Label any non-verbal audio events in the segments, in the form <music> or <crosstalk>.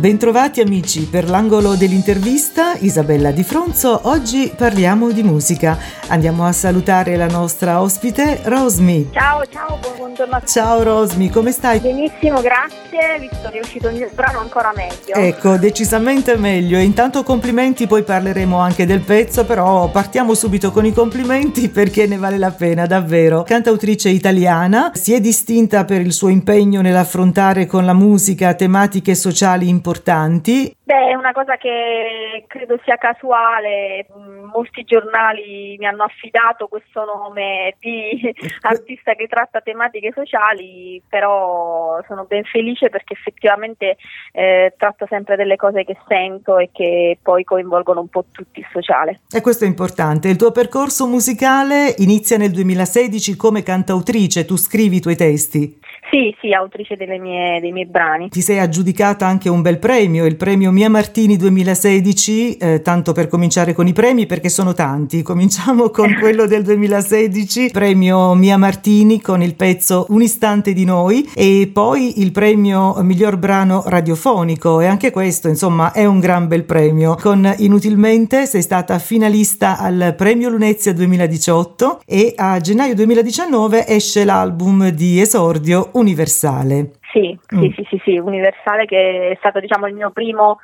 Bentrovati amici per l'angolo dell'intervista, Isabella Di Fronzo. Oggi parliamo di musica. Andiamo a salutare la nostra ospite Rosmi. Ciao, ciao, buongiorno. Ciao Rosmi, come stai? Benissimo, grazie. Visto che è uscito il mio brano ancora meglio. Ecco, decisamente meglio. Intanto complimenti, poi parleremo anche del pezzo, però partiamo subito con i complimenti perché ne vale la pena, davvero. Cantautrice italiana, si è distinta per il suo impegno nell'affrontare con la musica tematiche sociali importanti importanti? Beh, è una cosa che credo sia casuale. Molti giornali mi hanno affidato questo nome di <laughs> artista che tratta tematiche sociali, però sono ben felice perché effettivamente eh, tratta sempre delle cose che sento e che poi coinvolgono un po' tutti il sociale. E questo è importante. Il tuo percorso musicale inizia nel 2016 come cantautrice, tu scrivi i tuoi testi. Sì, sì, autrice mie, dei miei brani. Ti sei aggiudicata anche un bel premio, il premio Mia Martini 2016, eh, tanto per cominciare con i premi perché sono tanti. Cominciamo con <laughs> quello del 2016, premio Mia Martini con il pezzo Un istante di noi e poi il premio miglior brano radiofonico e anche questo insomma è un gran bel premio. Con Inutilmente sei stata finalista al premio Lunezia 2018 e a gennaio 2019 esce l'album di esordio universale. Sì, mm. sì, sì, sì, sì, universale che è stato diciamo il mio primo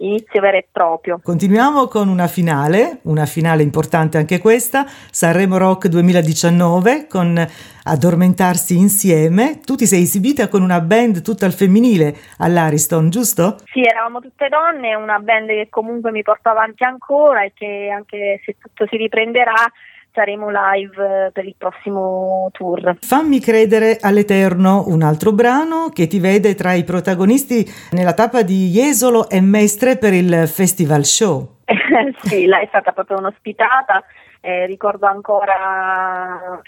inizio vero e proprio. Continuiamo con una finale, una finale importante anche questa, Sanremo Rock 2019 con Addormentarsi insieme. Tu ti sei esibita con una band tutta al femminile all'Ariston, giusto? Sì, eravamo tutte donne, una band che comunque mi porta avanti ancora e che anche se tutto si riprenderà saremo live eh, per il prossimo tour. Fammi credere all'Eterno, un altro brano che ti vede tra i protagonisti nella tappa di Jesolo e Mestre per il Festival Show. <laughs> sì, lei è stata proprio un'ospitata, eh, ricordo ancora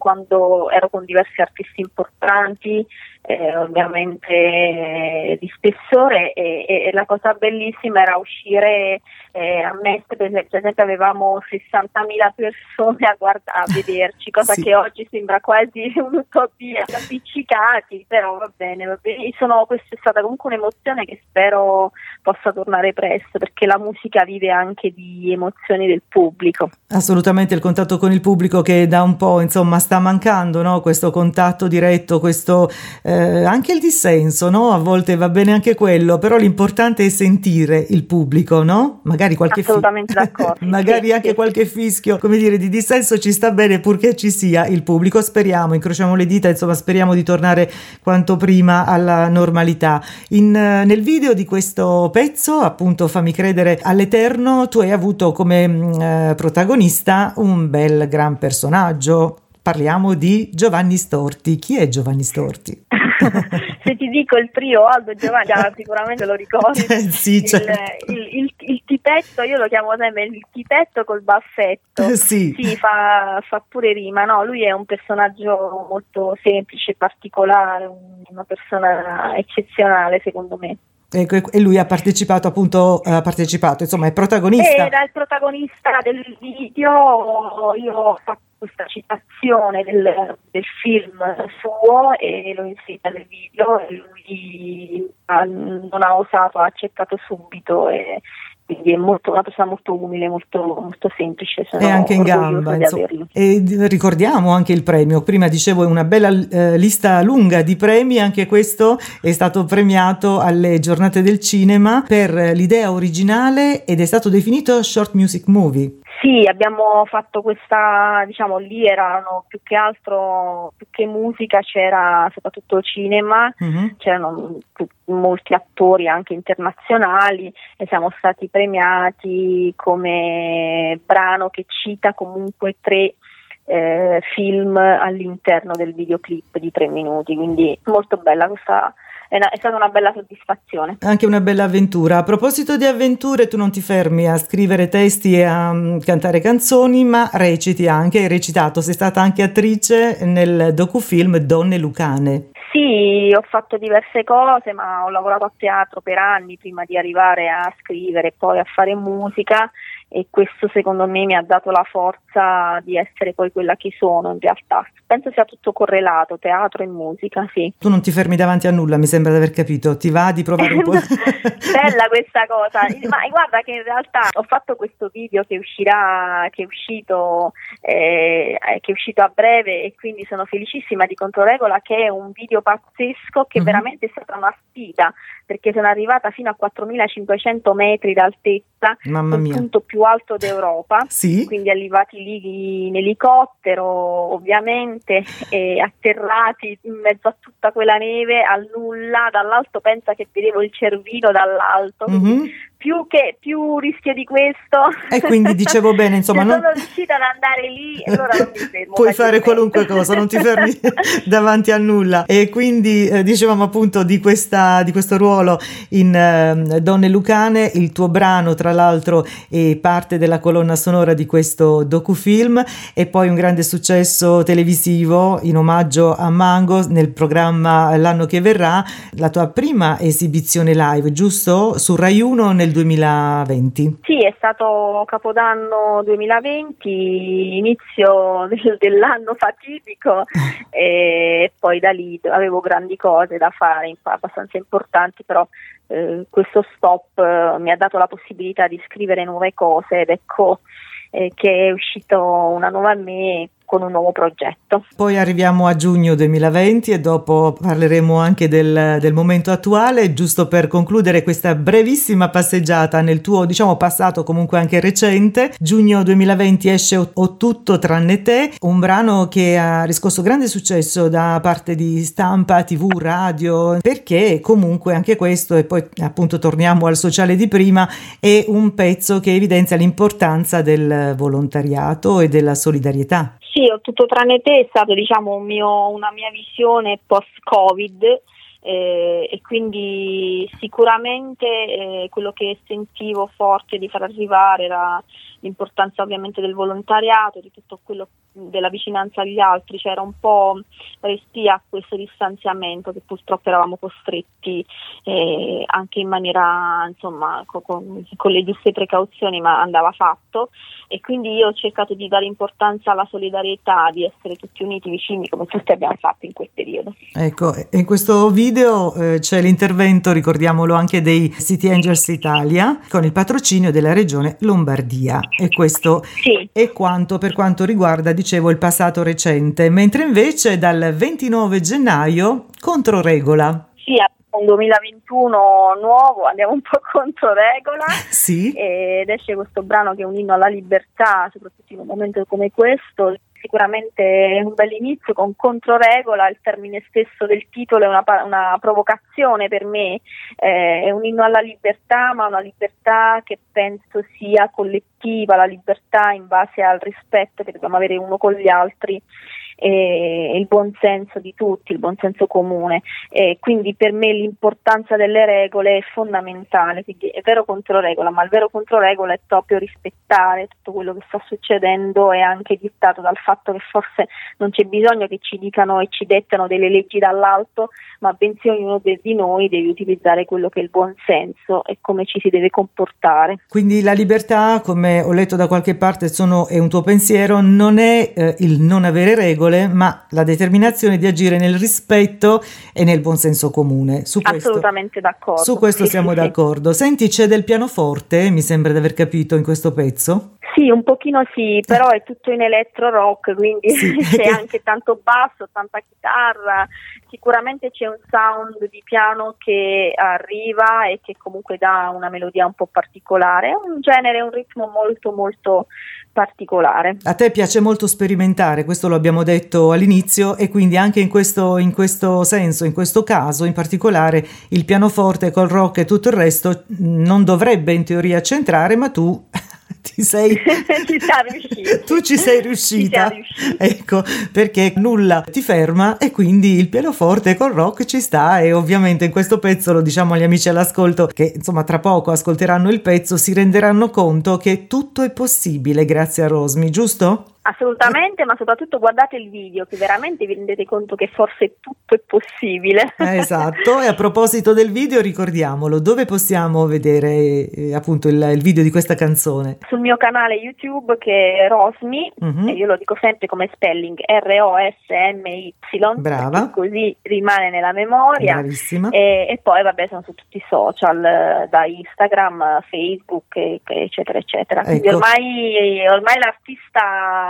quando ero con diversi artisti importanti, eh, ovviamente eh, di spessore e, e, la cosa bellissima era uscire eh, a Mestre, per esempio avevamo 60.000 persone a, guarda- a vederci, <laughs> cosa sì. che oggi sembra quasi <laughs> un'utopia, appiccicati, però va bene, va bene. Sono, questa è stata comunque un'emozione che spero possa tornare presto perché la musica vive anche di emozioni del pubblico. Assolutamente il contatto con il pubblico che da un po' insomma sta mancando, no? questo contatto diretto, questo eh, anche il dissenso, no? a volte va bene anche quello, però l'importante è sentire il pubblico, no? magari qualche, Assolutamente fi- d'accordo. <laughs> magari sì, anche sì. qualche fischio come dire, di dissenso ci sta bene purché ci sia il pubblico, speriamo, incrociamo le dita, insomma speriamo di tornare quanto prima alla normalità. In, nel video di questo pezzo, appunto fammi credere all'Eterno, tu hai avuto come mm, eh, protagonista un bel gran personaggio. Parliamo di Giovanni Storti. Chi è Giovanni Storti? <laughs> <laughs> Se ti dico il trio Aldo Giovanni, ah, sicuramente lo ricordi. sì, certo. il, il, il, il, tipetto, io lo chiamo sempre il tipetto col baffetto. sì, sì fa, fa, pure rima. No, lui è un personaggio molto semplice, particolare, una persona eccezionale secondo me. E lui ha partecipato appunto, ha partecipato, insomma è protagonista. Era il protagonista del video, io ho fatto questa citazione del, del film suo e l'ho inserita nel video e lui ha, non ha osato, ha accettato subito e, quindi è molto, una persona molto umile, molto, molto semplice. E anche in gamba. E ricordiamo anche il premio. Prima dicevo è una bella eh, lista lunga di premi, anche questo è stato premiato alle giornate del cinema per l'idea originale ed è stato definito short music movie. Sì, abbiamo fatto questa, diciamo, lì erano più che altro, più che musica, c'era soprattutto cinema, uh-huh. c'erano molti attori anche internazionali e siamo stati premiati come brano che cita comunque tre eh, film all'interno del videoclip di tre minuti, quindi molto bella questa è, una, è, stata una bella soddisfazione. Anche una bella avventura. A proposito di avventure, tu non ti fermi a scrivere testi e a um, cantare canzoni, ma reciti anche, hai recitato, sei stata anche attrice nel docufilm Donne Lucane. Sì, ho fatto diverse cose, ma ho lavorato a teatro per anni prima di arrivare a scrivere e poi a fare musica e questo secondo me mi ha dato la forza di essere poi quella che sono in realtà. Penso sia tutto correlato, teatro e musica, sì. Tu non ti fermi davanti a nulla, mi sembra di aver capito, ti va di provare un po'? <laughs> Bella questa cosa, ma guarda che in realtà ho fatto questo video che uscirà, che è uscito, eh, che è uscito a breve e quindi sono felicissima di Controregola che è un video pazzesco che mm-hmm. veramente è stata una sfida perché sono arrivata fino a 4500 metri d'altezza, il punto più alto d'Europa, sì? quindi arrivati lì in elicottero ovviamente e atterrati in mezzo a tutta quella neve al nulla, dall'alto pensa che vedevo il cervino dall'alto, mm-hmm più, che, più rischio di questo. E quindi dicevo bene, <laughs> insomma... non... sono riuscita ad andare lì, allora non mi <laughs> fermo. Puoi fare qualunque cosa, non ti fermi <laughs> davanti a nulla. E quindi eh, dicevamo appunto di, questa, di questo ruolo in eh, Donne Lucane, il tuo brano tra l'altro è parte della colonna sonora di questo docufilm e poi un grande successo televisivo in omaggio a Mango nel programma L'anno che verrà, la tua prima esibizione live, giusto? Su Rai 1 nel 2020? Sì, è stato Capodanno 2020, inizio del, dell'anno fatidico <laughs> e poi da lì avevo grandi cose da fare, abbastanza importanti, però eh, questo stop eh, mi ha dato la possibilità di scrivere nuove cose ed ecco eh, che è uscito una nuova me con un nuovo progetto. Poi arriviamo a giugno 2020 e dopo parleremo anche del, del, momento attuale, giusto per concludere questa brevissima passeggiata nel tuo diciamo passato comunque anche recente. Giugno 2020 esce Ho tutto tranne te, un brano che ha riscosso grande successo da parte di stampa, tv, radio, perché comunque anche questo e poi appunto torniamo al sociale di prima è un pezzo che evidenzia l'importanza del volontariato e della solidarietà. Sì, ho tutto tranne te è stato diciamo un mio, una mia visione post-Covid eh, e quindi sicuramente eh, quello che sentivo forte di far arrivare era l'importanza ovviamente del volontariato, di tutto quello della vicinanza agli altri, c'era un po' restia a questo distanziamento che purtroppo eravamo costretti eh, anche in maniera insomma con, con, le giuste precauzioni ma andava fatto e quindi io ho cercato di dare importanza alla solidarietà, di essere tutti uniti vicini come tutti abbiamo fatto in quel periodo. Ecco, in questo video eh, c'è l'intervento, ricordiamolo anche dei City Angels Italia con il patrocinio della regione Lombardia e questo sì. è quanto per quanto riguarda, dicevo, il passato recente, mentre invece dal 29 gennaio contro regola. Sì, un 2021 nuovo, andiamo un po' <laughs> contro regola sì. ed esce questo brano che è un inno alla libertà, soprattutto in un momento come questo, sicuramente un bel inizio con controregola, il termine stesso del titolo è una, una provocazione per me, eh, è un inno alla libertà, ma una libertà che penso sia collettiva, la libertà in base al rispetto che dobbiamo avere uno con gli altri e il buon senso di tutti, il buon senso comune. E quindi per me l'importanza delle regole è fondamentale, quindi è vero controregola, ma il vero controregola è proprio rispettare tutto quello che sta succedendo e anche dettato dal fatto che forse non c'è bisogno che ci dicano e ci dettano delle leggi dall'alto, ma bensì ognuno di noi deve utilizzare quello che è il buon senso e come ci si deve comportare. Quindi la libertà, come ho letto da qualche parte, sono, è un tuo pensiero, non è eh, il non avere regole, regole, ma la determinazione di agire nel rispetto e nel buon senso comune. Su Assolutamente questo, d'accordo. Su questo sì, siamo sì, d'accordo. Senti, c'è del pianoforte, mi sembra di aver capito in questo pezzo? Sì, un pochino sì, <laughs> però è tutto in elettro rock, quindi sì. <laughs> c'è anche tanto basso, tanta chitarra, sicuramente c'è un sound di piano che arriva e che comunque dà una melodia un po' particolare, è un genere, un ritmo molto molto particolare. A te piace molto sperimentare, questo lo abbiamo detto all'inizio e quindi anche in questo, in questo senso, in questo caso in particolare il pianoforte col rock e tutto il resto non dovrebbe in teoria centrare, ma tu ti sei <laughs> ci riuscito. tu ci sei riuscita ci ecco perché nulla ti ferma e quindi il pianoforte col rock ci sta e ovviamente in questo pezzo lo diciamo agli amici all'ascolto che insomma tra poco ascolteranno il pezzo si renderanno conto che tutto è possibile grazie a Rosmi giusto? Assolutamente, ma soprattutto guardate il video che veramente vi rendete conto che forse tutto è possibile. Eh, esatto, e a proposito del video ricordiamolo, dove possiamo vedere eh, appunto il, il, video di questa canzone? Sul mio canale YouTube che è Rosmi, uh-huh. io lo dico sempre come spelling R-O-S-M-Y, Brava. così rimane nella memoria. Bravissima. E, e, poi vabbè sono su tutti i social, da Instagram, Facebook, eccetera, eccetera. Quindi ecco. ormai, ormai l'artista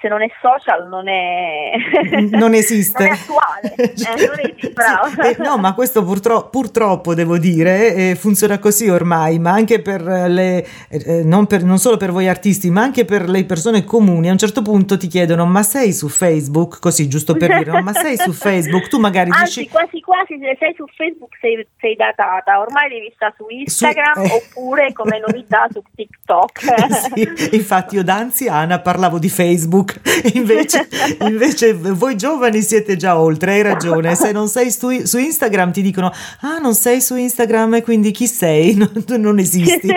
se non è social non è, <laughs> non esiste. <laughs> non è attuale. Eh, non è, <laughs> bravo. Eh, no, ma questo purtro- purtroppo devo dire eh, funziona così ormai, ma anche per le, eh, non, per, non, solo per voi artisti, ma anche per le persone comuni. A un certo punto ti chiedono: Ma sei su Facebook? Così, giusto per dire, no, ma sei su Facebook? Tu magari Anzi, dici. quasi quasi se sei su Facebook sei, sei datata. Ormai devi stare su Instagram su, eh. oppure come novità su TikTok. sì, infatti, io da anziana parlavo di Facebook. <laughs> invece, invece, voi giovani siete già oltre, hai ragione. Se non sei su, su, Instagram ti dicono, ah non sei su Instagram e quindi chi sei? <laughs> Non, non esisti.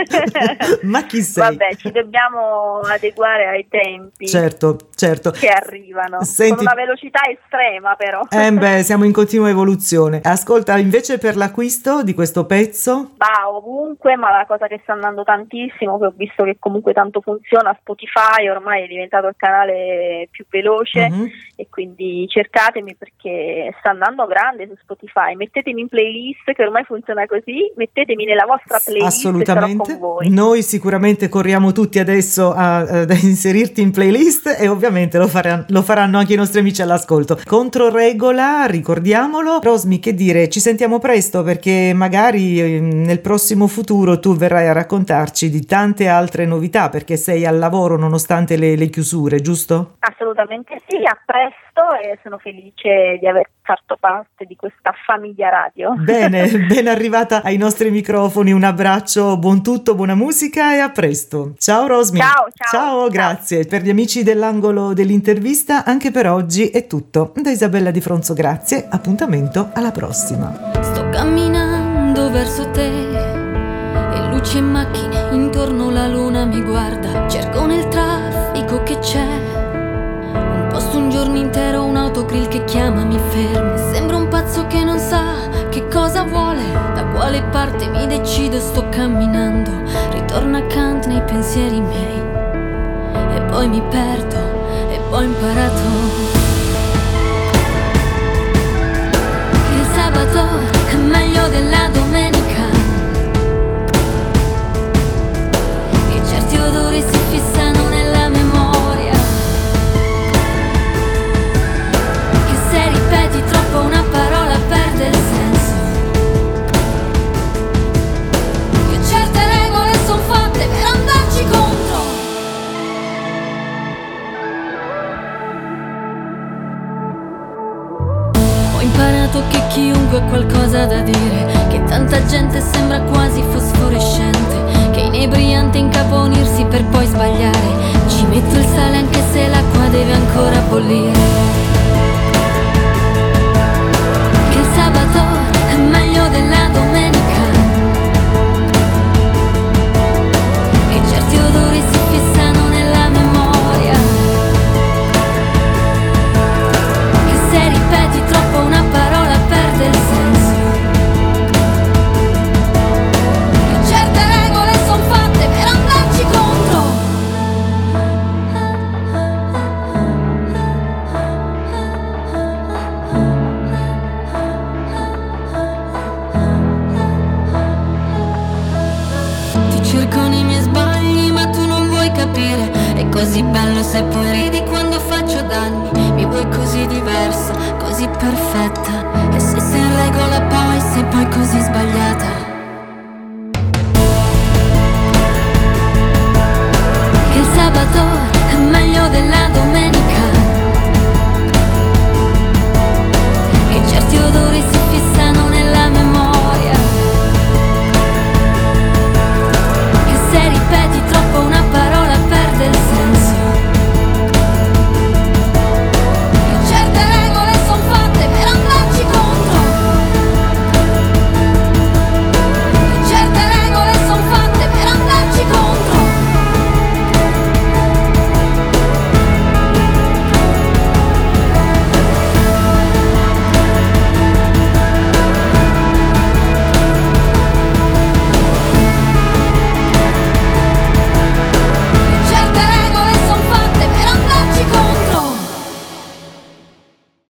<laughs> Ma chi sei? Vabbè, ci dobbiamo adeguare ai tempi. Certo, certo. Che arrivano. Senti, con una velocità estrema però. Eh beh, siamo in continua evoluzione. Ascolta, invece per l'acquisto di questo pezzo? Va ovunque, ma la cosa che sta andando tantissimo, che ho visto che comunque tanto funziona, Spotify ormai è diventato il canale più veloce uh-huh. e quindi cercatemi perché sta andando grande su Spotify, mettetemi in playlist che ormai funziona così, mettetemi nella vostra playlist Assolutamente. Noi sicuramente corriamo tutti adesso a, ad <laughs> inserirti in playlist e ovviamente lo, faranno, lo faranno anche i nostri amici all'ascolto. Contro regola, ricordiamolo. Rosmi, che dire, ci sentiamo presto perché magari ehm, nel prossimo futuro tu verrai a raccontarci di tante altre novità perché sei al lavoro nonostante le, le chiusure, giusto? Giusto? Assolutamente sì, a presto e sono felice di aver fatto parte di questa famiglia radio. Bene, <laughs> ben arrivata ai nostri microfoni, un abbraccio, buon tutto, buona musica e a presto. Ciao Rosmi. Ciao, ciao. Ciao, grazie. Ciao. Per gli amici dell'angolo dell'intervista, anche per oggi è tutto. Da Isabella Di Fronzo, grazie, appuntamento alla prossima. Sto camminando verso te luci e macchine, intorno la luna mi guarda, cerco nel traffico che c'è un intero un autogrill che chiama, mi fermi. Sembra un pazzo che non sa che cosa vuole, da quale parte mi decido, sto camminando. Ritorno accanto nei pensieri miei. E poi mi perdo, e poi ho imparato. Il sabato è meglio della domenica. E certi odori si fissano inebriante incaponirsi per poi sbagliare. Ci metto il sale anche se l'acqua deve ancora bollire. così sbagliato.